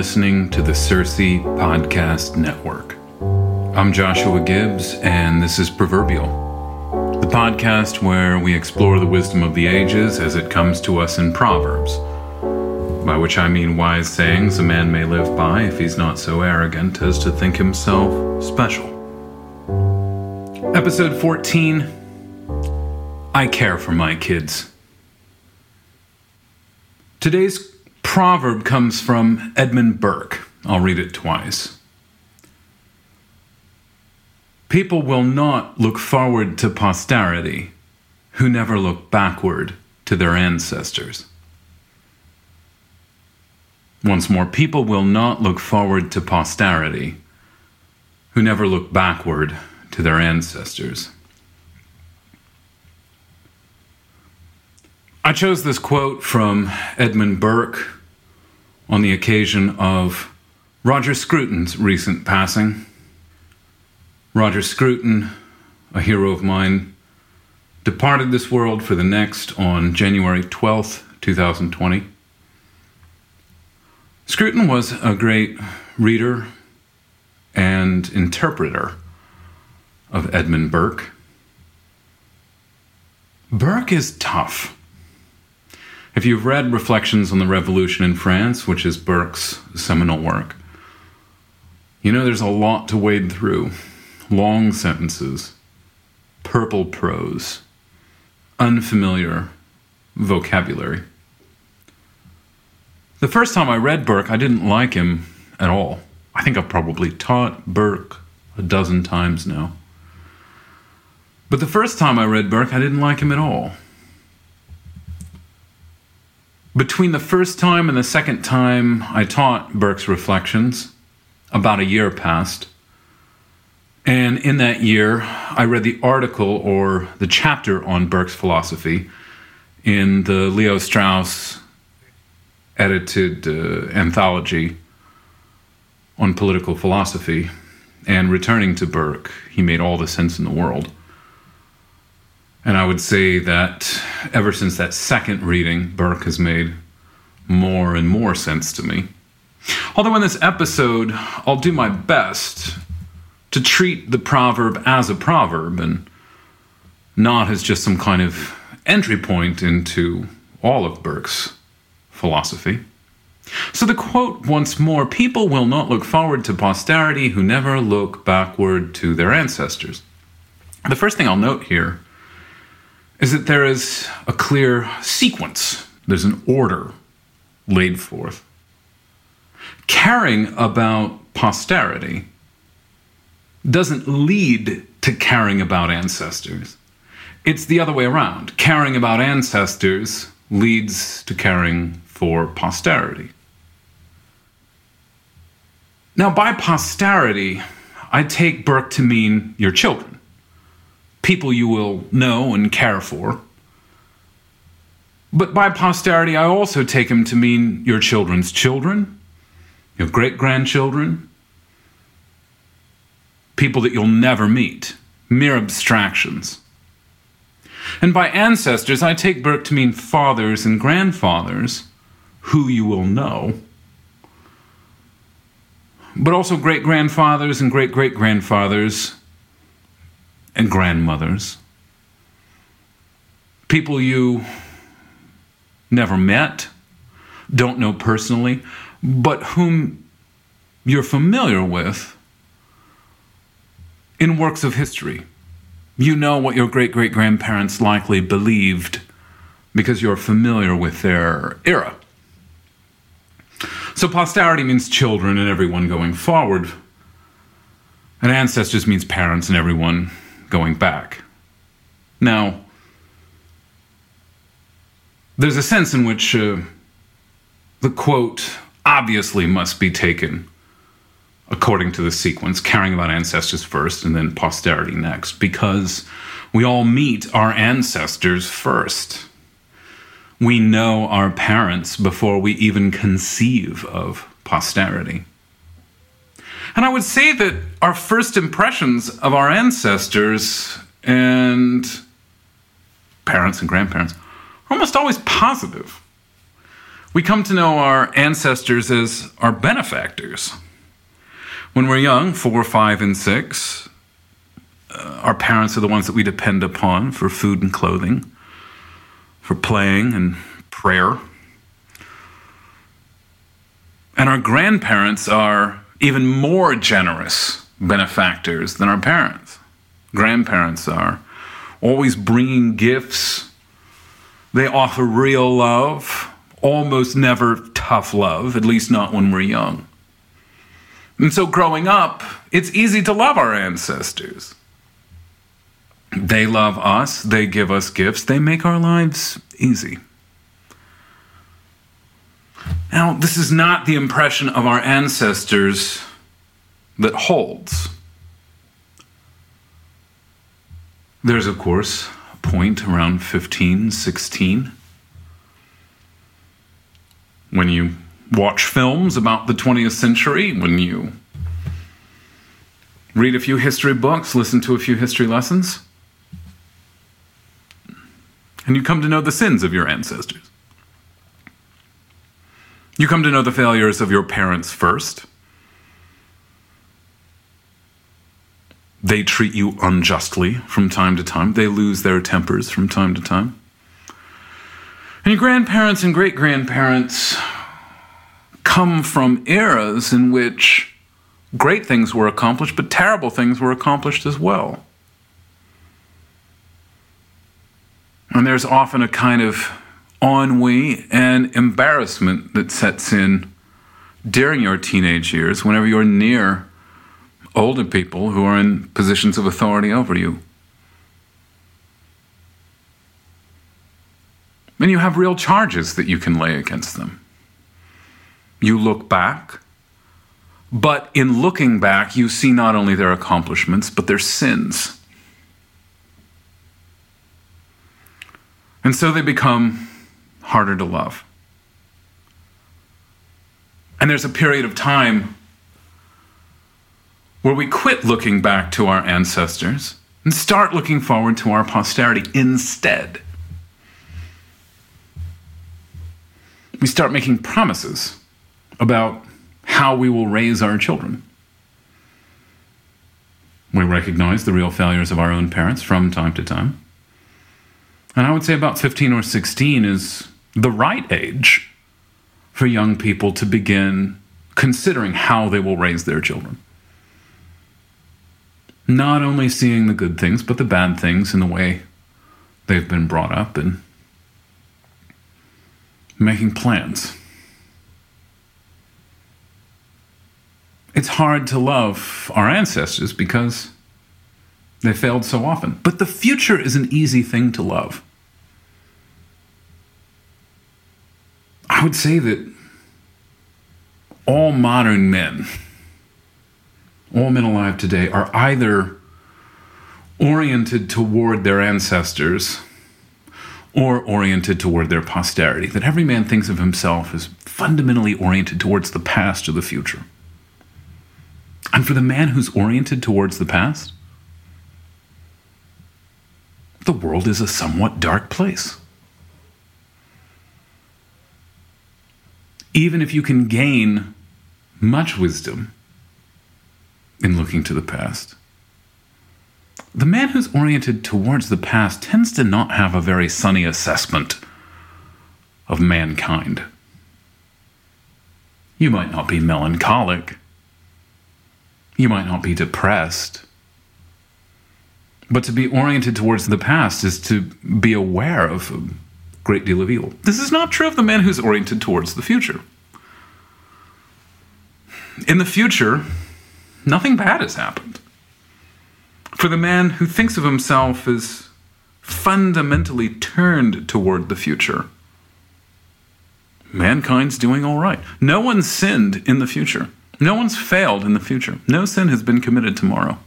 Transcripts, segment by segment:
Listening to the Circe Podcast Network. I'm Joshua Gibbs, and this is Proverbial, the podcast where we explore the wisdom of the ages as it comes to us in Proverbs, by which I mean wise sayings a man may live by if he's not so arrogant as to think himself special. Episode 14 I Care for My Kids. Today's proverb comes from Edmund Burke. I'll read it twice. People will not look forward to posterity who never look backward to their ancestors. Once more, people will not look forward to posterity who never look backward to their ancestors. I chose this quote from Edmund Burke on the occasion of Roger Scruton's recent passing. Roger Scruton, a hero of mine, departed this world for the next on January 12th, 2020. Scruton was a great reader and interpreter of Edmund Burke. Burke is tough. If you've read Reflections on the Revolution in France, which is Burke's seminal work, you know there's a lot to wade through. Long sentences, purple prose, unfamiliar vocabulary. The first time I read Burke, I didn't like him at all. I think I've probably taught Burke a dozen times now. But the first time I read Burke, I didn't like him at all. Between the first time and the second time I taught Burke's Reflections, about a year passed. And in that year, I read the article or the chapter on Burke's philosophy in the Leo Strauss edited uh, anthology on political philosophy. And returning to Burke, he made all the sense in the world. And I would say that ever since that second reading, Burke has made more and more sense to me. Although in this episode, I'll do my best to treat the proverb as a proverb and not as just some kind of entry point into all of Burke's philosophy. So the quote once more people will not look forward to posterity who never look backward to their ancestors. The first thing I'll note here is that there is a clear sequence, there's an order laid forth. Caring about posterity doesn't lead to caring about ancestors. It's the other way around. Caring about ancestors leads to caring for posterity. Now, by posterity, I take Burke to mean your children, people you will know and care for. But by posterity, I also take him to mean your children's children, your great grandchildren, people that you'll never meet, mere abstractions. And by ancestors, I take Burke to mean fathers and grandfathers who you will know, but also great grandfathers and great great grandfathers and grandmothers. People you never met, don't know personally, but whom you're familiar with in works of history. You know what your great great grandparents likely believed because you're familiar with their era. So posterity means children and everyone going forward, and ancestors means parents and everyone going back. Now, there's a sense in which uh, the quote obviously must be taken according to the sequence, caring about ancestors first and then posterity next, because we all meet our ancestors first. We know our parents before we even conceive of posterity. And I would say that our first impressions of our ancestors and parents and grandparents are almost always positive. We come to know our ancestors as our benefactors. When we're young, four, five, and six, uh, our parents are the ones that we depend upon for food and clothing, for playing and prayer. And our grandparents are even more generous benefactors than our parents. Grandparents are always bringing gifts. They offer real love, almost never tough love, at least not when we're young. And so growing up, it's easy to love our ancestors. They love us, they give us gifts, they make our lives easy. Now, this is not the impression of our ancestors that holds. There's, of course, a point around 15, 16 when you watch films about the 20th century, when you read a few history books, listen to a few history lessons, and you come to know the sins of your ancestors. You come to know the failures of your parents first. They treat you unjustly from time to time. They lose their tempers from time to time. And your grandparents and great grandparents come from eras in which great things were accomplished, but terrible things were accomplished as well. And there's often a kind of ennui and embarrassment that sets in during your teenage years whenever you're near older people who are in positions of authority over you. And you have real charges that you can lay against them. You look back, but in looking back, you see not only their accomplishments, but their sins. And so they become harder to love. And there's a period of time where we quit looking back to our ancestors and start looking forward to our posterity instead. We start making promises about how we will raise our children. We recognize the real failures of our own parents from time to time. And I would say about 15 or 16 is the right age for young people to begin considering how they will raise their children. Not only seeing the good things, but the bad things in the way they've been brought up and making plans. It's hard to love our ancestors because they failed so often. But the future is an easy thing to love. I would say that all modern men, all men alive today, are either oriented toward their ancestors or oriented toward their posterity, that every man thinks of himself as fundamentally oriented towards the past or the future. And for the man who's oriented towards the past, the world is a somewhat dark place. Even if you can gain much wisdom in looking to the past, the man who's oriented towards the past tends to not have a very sunny assessment of mankind. You might not be melancholic. You might not be depressed. But to be oriented towards the past is to be aware of great deal of evil. This is not true of the man who's oriented towards the future. In the future, nothing bad has happened. For the man who thinks of himself as fundamentally turned toward the future, mankind's doing all right. No one's sinned in the future. No one's failed in the future. No sin has been committed tomorrow.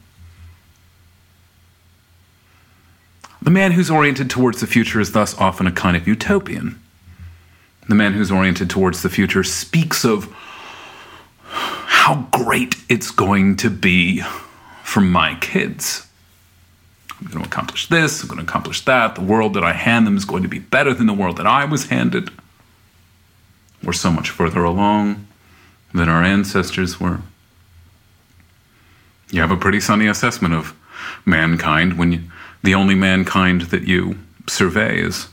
The man who's oriented towards the future is thus often a kind of utopian. The man who's oriented towards the future speaks of how great it's going to be for my kids. I'm going to accomplish this, I'm going to accomplish that. The world that I hand them is going to be better than the world that I was handed. We're so much further along than our ancestors were. You have a pretty sunny assessment of mankind when you the only mankind that you survey is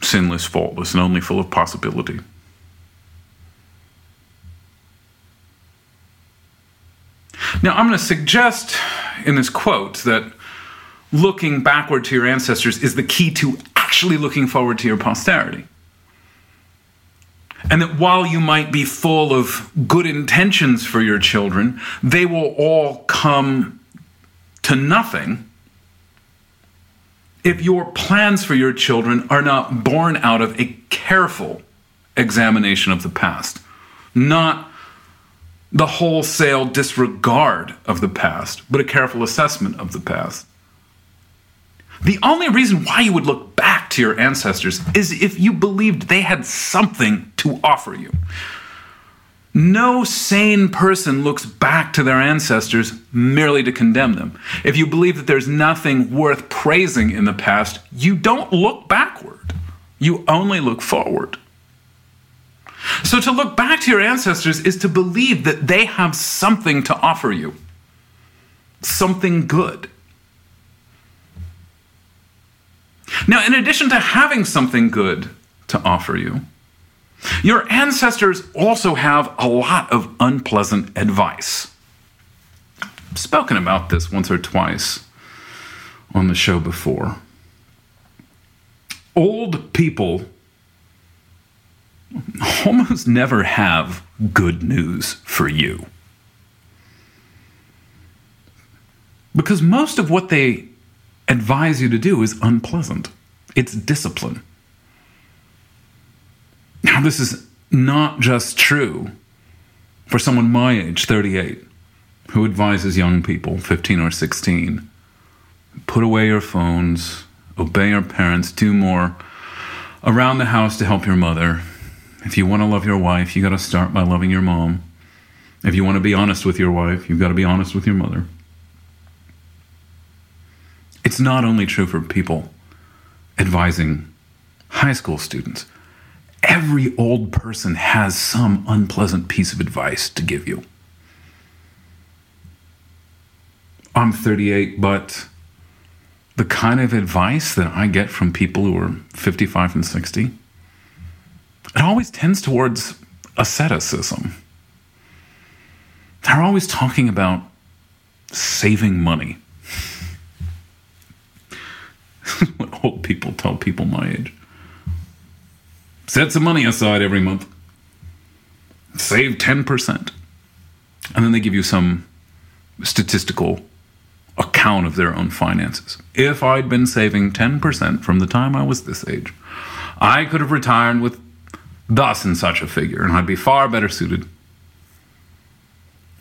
sinless, faultless, and only full of possibility. Now, I'm going to suggest in this quote that looking backward to your ancestors is the key to actually looking forward to your posterity. And that while you might be full of good intentions for your children, they will all come to nothing if your plans for your children are not born out of a careful examination of the past, not the wholesale disregard of the past, but a careful assessment of the past. The only reason why you would look back to your ancestors is if you believed they had something to offer you. No sane person looks back to their ancestors merely to condemn them. If you believe that there's nothing worth praising in the past, you don't look backward. You only look forward. So to look back to your ancestors is to believe that they have something to offer you, something good. Now, in addition to having something good to offer you, your ancestors also have a lot of unpleasant advice. I've spoken about this once or twice on the show before. Old people almost never have good news for you. Because most of what they advise you to do is unpleasant, it's discipline. Now, this is not just true for someone my age, 38, who advises young people, 15 or 16, put away your phones, obey your parents, do more around the house to help your mother. If you want to love your wife, you got to start by loving your mom. If you want to be honest with your wife, you've got to be honest with your mother. It's not only true for people advising high school students every old person has some unpleasant piece of advice to give you. I'm 38, but the kind of advice that I get from people who are 55 and 60, it always tends towards asceticism. They're always talking about saving money. what old people tell people my age. Set some money aside every month. Save 10%. And then they give you some statistical account of their own finances. If I'd been saving 10% from the time I was this age, I could have retired with thus and such a figure, and I'd be far better suited.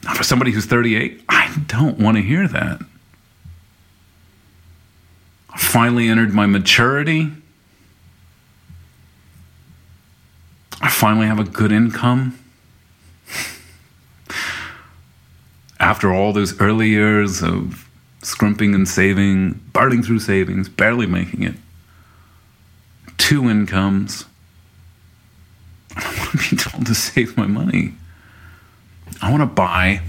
Now, for somebody who's 38, I don't want to hear that. I finally entered my maturity I finally have a good income. After all those early years of scrimping and saving, burning through savings, barely making it, two incomes. I don't want to be told to save my money. I want to buy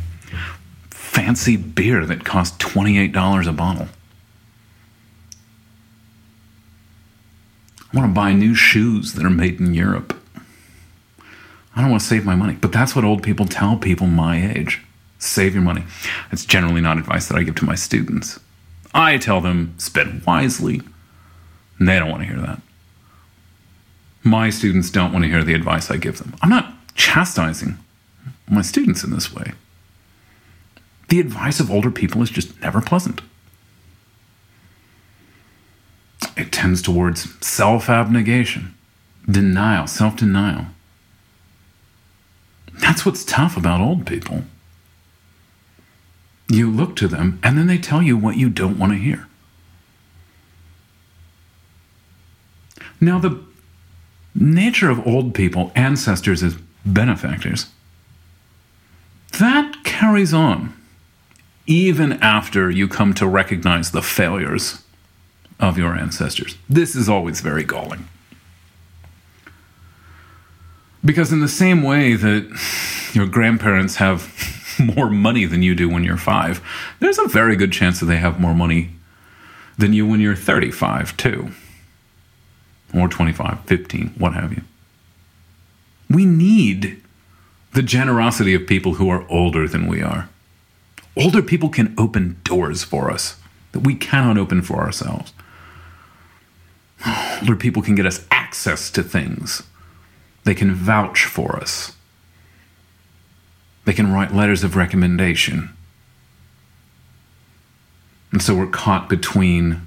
fancy beer that costs $28 a bottle. I want to buy new shoes that are made in Europe. I don't want to save my money, but that's what old people tell people my age. Save your money. It's generally not advice that I give to my students. I tell them spend wisely, and they don't want to hear that. My students don't want to hear the advice I give them. I'm not chastising my students in this way. The advice of older people is just never pleasant. It tends towards self abnegation, denial, self denial. That's what's tough about old people. You look to them and then they tell you what you don't want to hear. Now, the nature of old people, ancestors as benefactors, that carries on even after you come to recognize the failures of your ancestors. This is always very galling. Because, in the same way that your grandparents have more money than you do when you're five, there's a very good chance that they have more money than you when you're 35, too. Or 25, 15, what have you. We need the generosity of people who are older than we are. Older people can open doors for us that we cannot open for ourselves. Older people can get us access to things. They can vouch for us. They can write letters of recommendation. And so we're caught between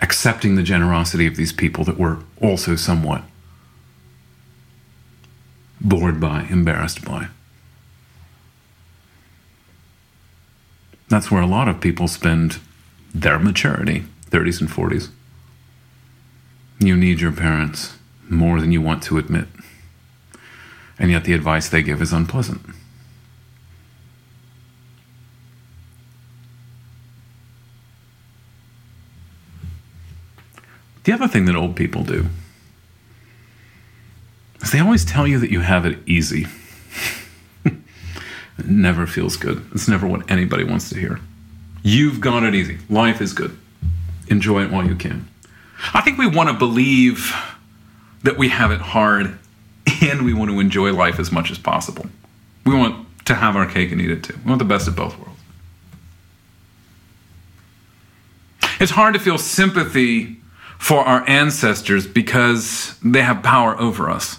accepting the generosity of these people that we're also somewhat bored by, embarrassed by. That's where a lot of people spend their maturity, 30s and 40s. You need your parents more than you want to admit. And yet the advice they give is unpleasant. The other thing that old people do is they always tell you that you have it easy. it never feels good. It's never what anybody wants to hear. You've got it easy. Life is good. Enjoy it while you can. I think we want to believe that we have it hard and we want to enjoy life as much as possible. We want to have our cake and eat it too. We want the best of both worlds. It's hard to feel sympathy for our ancestors because they have power over us.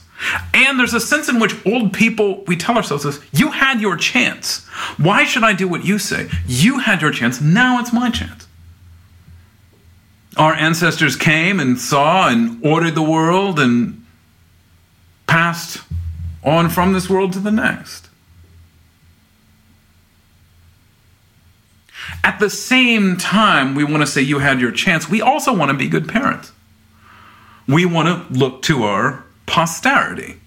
And there's a sense in which old people, we tell ourselves this you had your chance. Why should I do what you say? You had your chance. Now it's my chance. Our ancestors came and saw and ordered the world and passed on from this world to the next. At the same time, we want to say you had your chance. We also want to be good parents. We want to look to our posterity.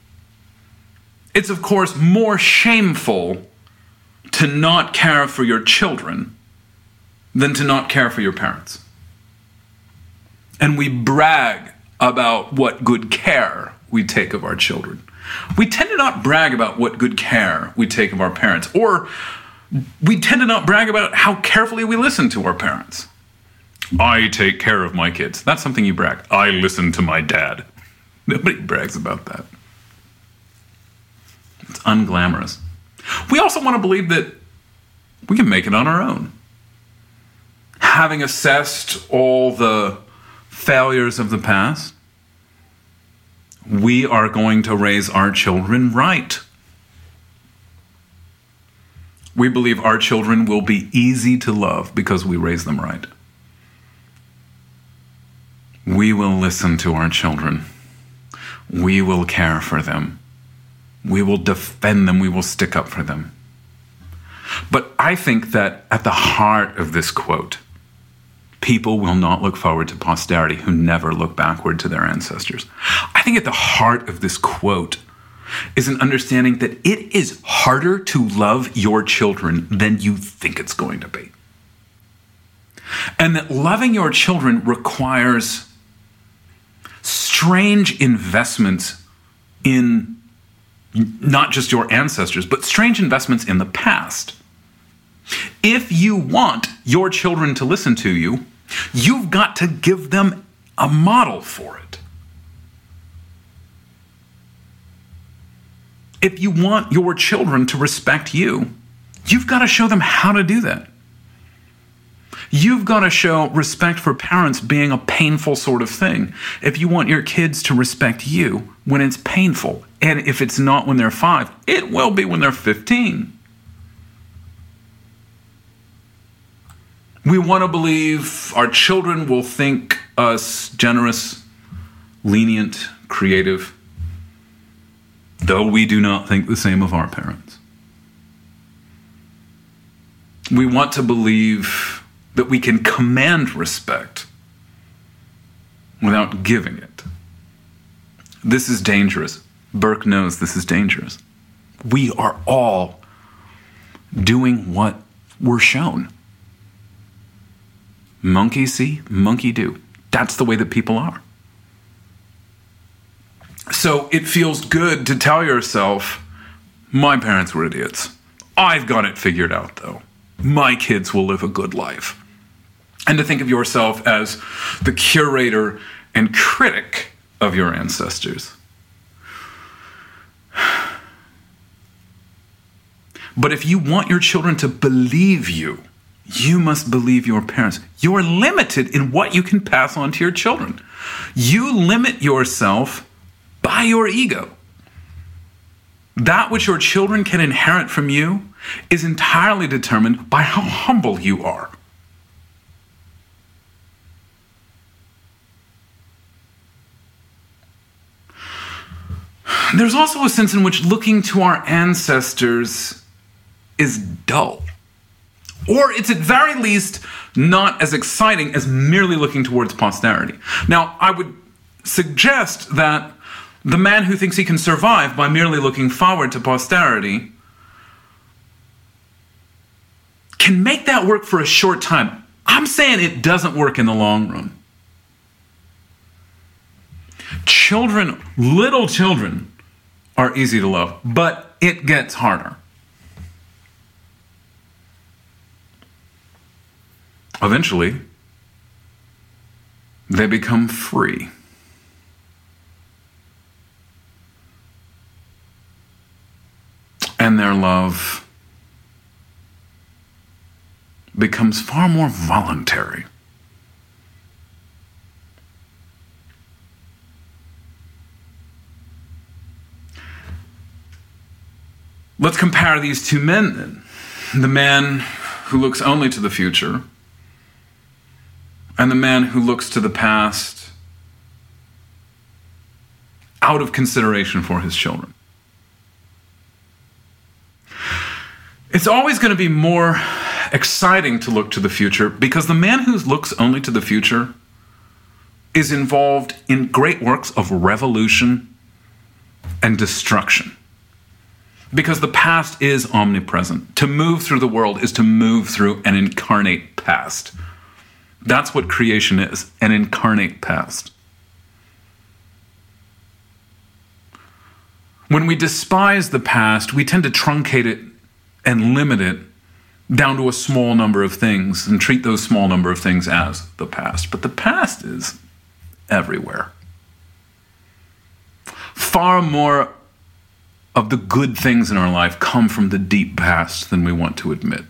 It's, of course, more shameful to not care for your children than to not care for your parents. And we brag about what good care we take of our children. We tend to not brag about what good care we take of our parents, or we tend to not brag about how carefully we listen to our parents. I take care of my kids. That's something you brag. I listen to my dad. Nobody brags about that. It's unglamorous. We also want to believe that we can make it on our own. Having assessed all the failures of the past, we are going to raise our children right. We believe our children will be easy to love because we raise them right. We will listen to our children. We will care for them. We will defend them. We will stick up for them. But I think that at the heart of this quote people will not look forward to posterity who never look backward to their ancestors. I think at the heart of this quote is an understanding that it is harder to love your children than you think it's going to be. And that loving your children requires strange investments in not just your ancestors, but strange investments in the past. If you want your children to listen to you, you've got to give them a model for it. If you want your children to respect you, you've got to show them how to do that. You've got to show respect for parents being a painful sort of thing. If you want your kids to respect you when it's painful, and if it's not when they're five, it will be when they're 15. We want to believe our children will think us generous, lenient, creative, though we do not think the same of our parents. We want to believe that we can command respect without giving it. This is dangerous. Burke knows this is dangerous. We are all doing what we're shown. Monkey see, monkey do. That's the way that people are. So it feels good to tell yourself, my parents were idiots. I've got it figured out, though. My kids will live a good life and to think of yourself as the curator and critic of your ancestors. But if you want your children to believe you, you must believe your parents. You're limited in what you can pass on to your children. You limit yourself by your ego. That which your children can inherit from you is entirely determined by how humble you are. There's also a sense in which looking to our ancestors is dull. Or it's at very least not as exciting as merely looking towards posterity. Now, I would suggest that the man who thinks he can survive by merely looking forward to posterity can make that work for a short time. I'm saying it doesn't work in the long run. Children, little children, are easy to love, but it gets harder. Eventually, they become free. And their love becomes far more voluntary. Let's compare these two men then. The man who looks only to the future, and the man who looks to the past out of consideration for his children. It's always going to be more exciting to look to the future because the man who looks only to the future is involved in great works of revolution and destruction because the past is omnipresent. To move through the world is to move through an incarnate past. That's what creation is an incarnate past. When we despise the past, we tend to truncate it and limit it down to a small number of things and treat those small number of things as the past. But the past is everywhere. Far more of the good things in our life come from the deep past than we want to admit.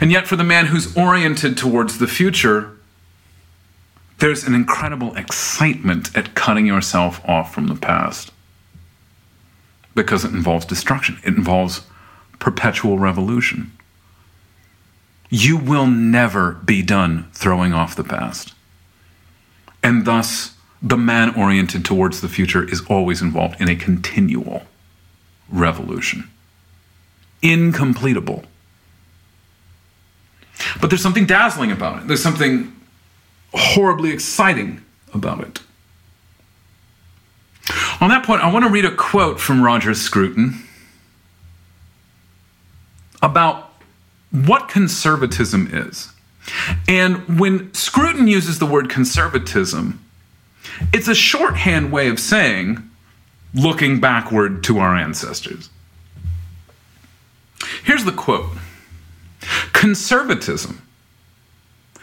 And yet, for the man who's oriented towards the future, there's an incredible excitement at cutting yourself off from the past because it involves destruction, it involves perpetual revolution. You will never be done throwing off the past. And thus, the man oriented towards the future is always involved in a continual revolution, incompletable. But there's something dazzling about it. There's something horribly exciting about it. On that point, I want to read a quote from Roger Scruton about what conservatism is. And when Scruton uses the word conservatism, it's a shorthand way of saying looking backward to our ancestors. Here's the quote Conservatism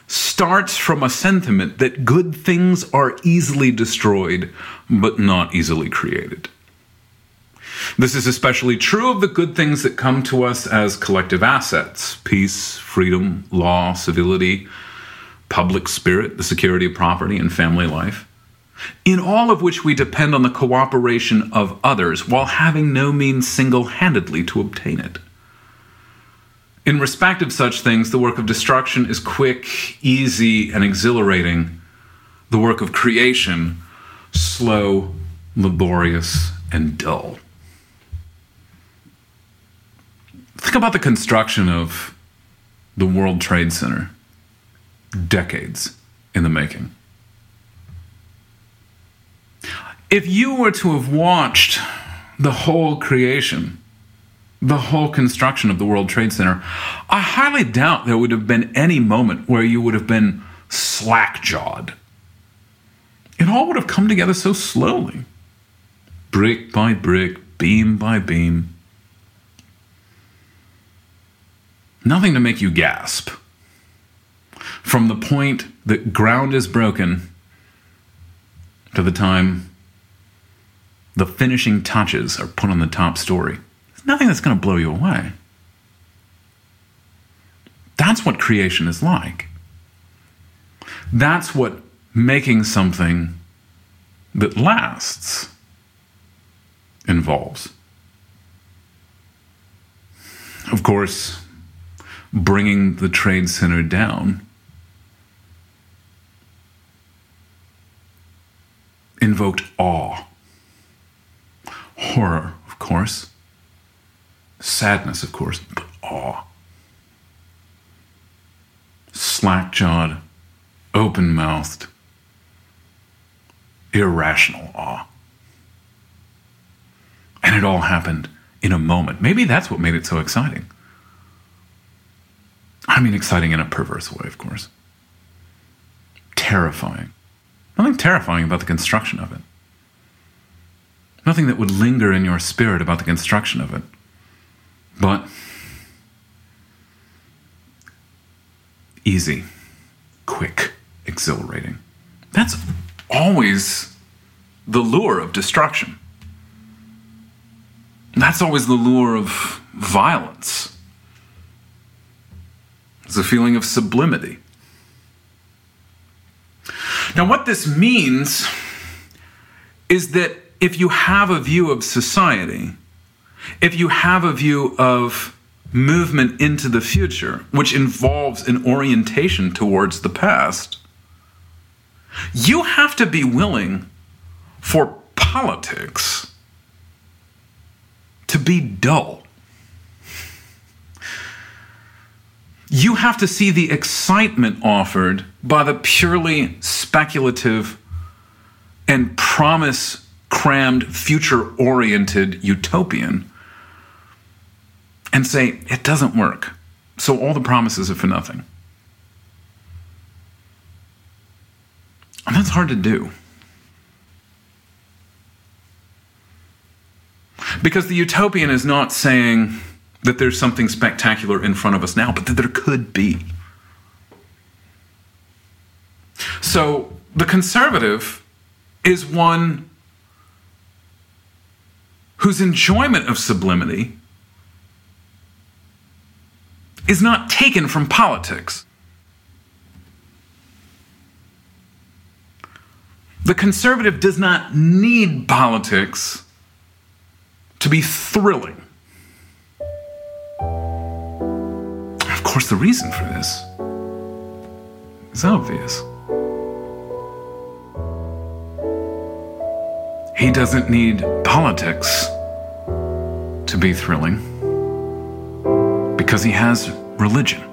starts from a sentiment that good things are easily destroyed, but not easily created. This is especially true of the good things that come to us as collective assets peace, freedom, law, civility, public spirit, the security of property, and family life. In all of which we depend on the cooperation of others while having no means single handedly to obtain it. In respect of such things, the work of destruction is quick, easy, and exhilarating. The work of creation, slow, laborious, and dull. Think about the construction of the World Trade Center. Decades in the making. If you were to have watched the whole creation, the whole construction of the World Trade Center, I highly doubt there would have been any moment where you would have been slack jawed. It all would have come together so slowly brick by brick, beam by beam. Nothing to make you gasp. From the point that ground is broken to the time the finishing touches are put on the top story nothing that's going to blow you away. That's what creation is like. That's what making something that lasts involves. Of course, bringing the trade center down invoked awe, horror, of course Sadness, of course, but awe. Slack jawed, open mouthed, irrational awe. And it all happened in a moment. Maybe that's what made it so exciting. I mean, exciting in a perverse way, of course. Terrifying. Nothing terrifying about the construction of it. Nothing that would linger in your spirit about the construction of it. But easy, quick, exhilarating. That's always the lure of destruction. That's always the lure of violence. It's a feeling of sublimity. Now, what this means is that if you have a view of society if you have a view of movement into the future, which involves an orientation towards the past, you have to be willing for politics to be dull. You have to see the excitement offered by the purely speculative and promise crammed, future oriented utopian and say, it doesn't work. So all the promises are for nothing. And that's hard to do. Because the utopian is not saying that there's something spectacular in front of us now, but that there could be. So the conservative is one whose enjoyment of sublimity is not taken from politics. The conservative does not need politics to be thrilling. Of course, the reason for this is obvious. He doesn't need politics to be thrilling because he has religion.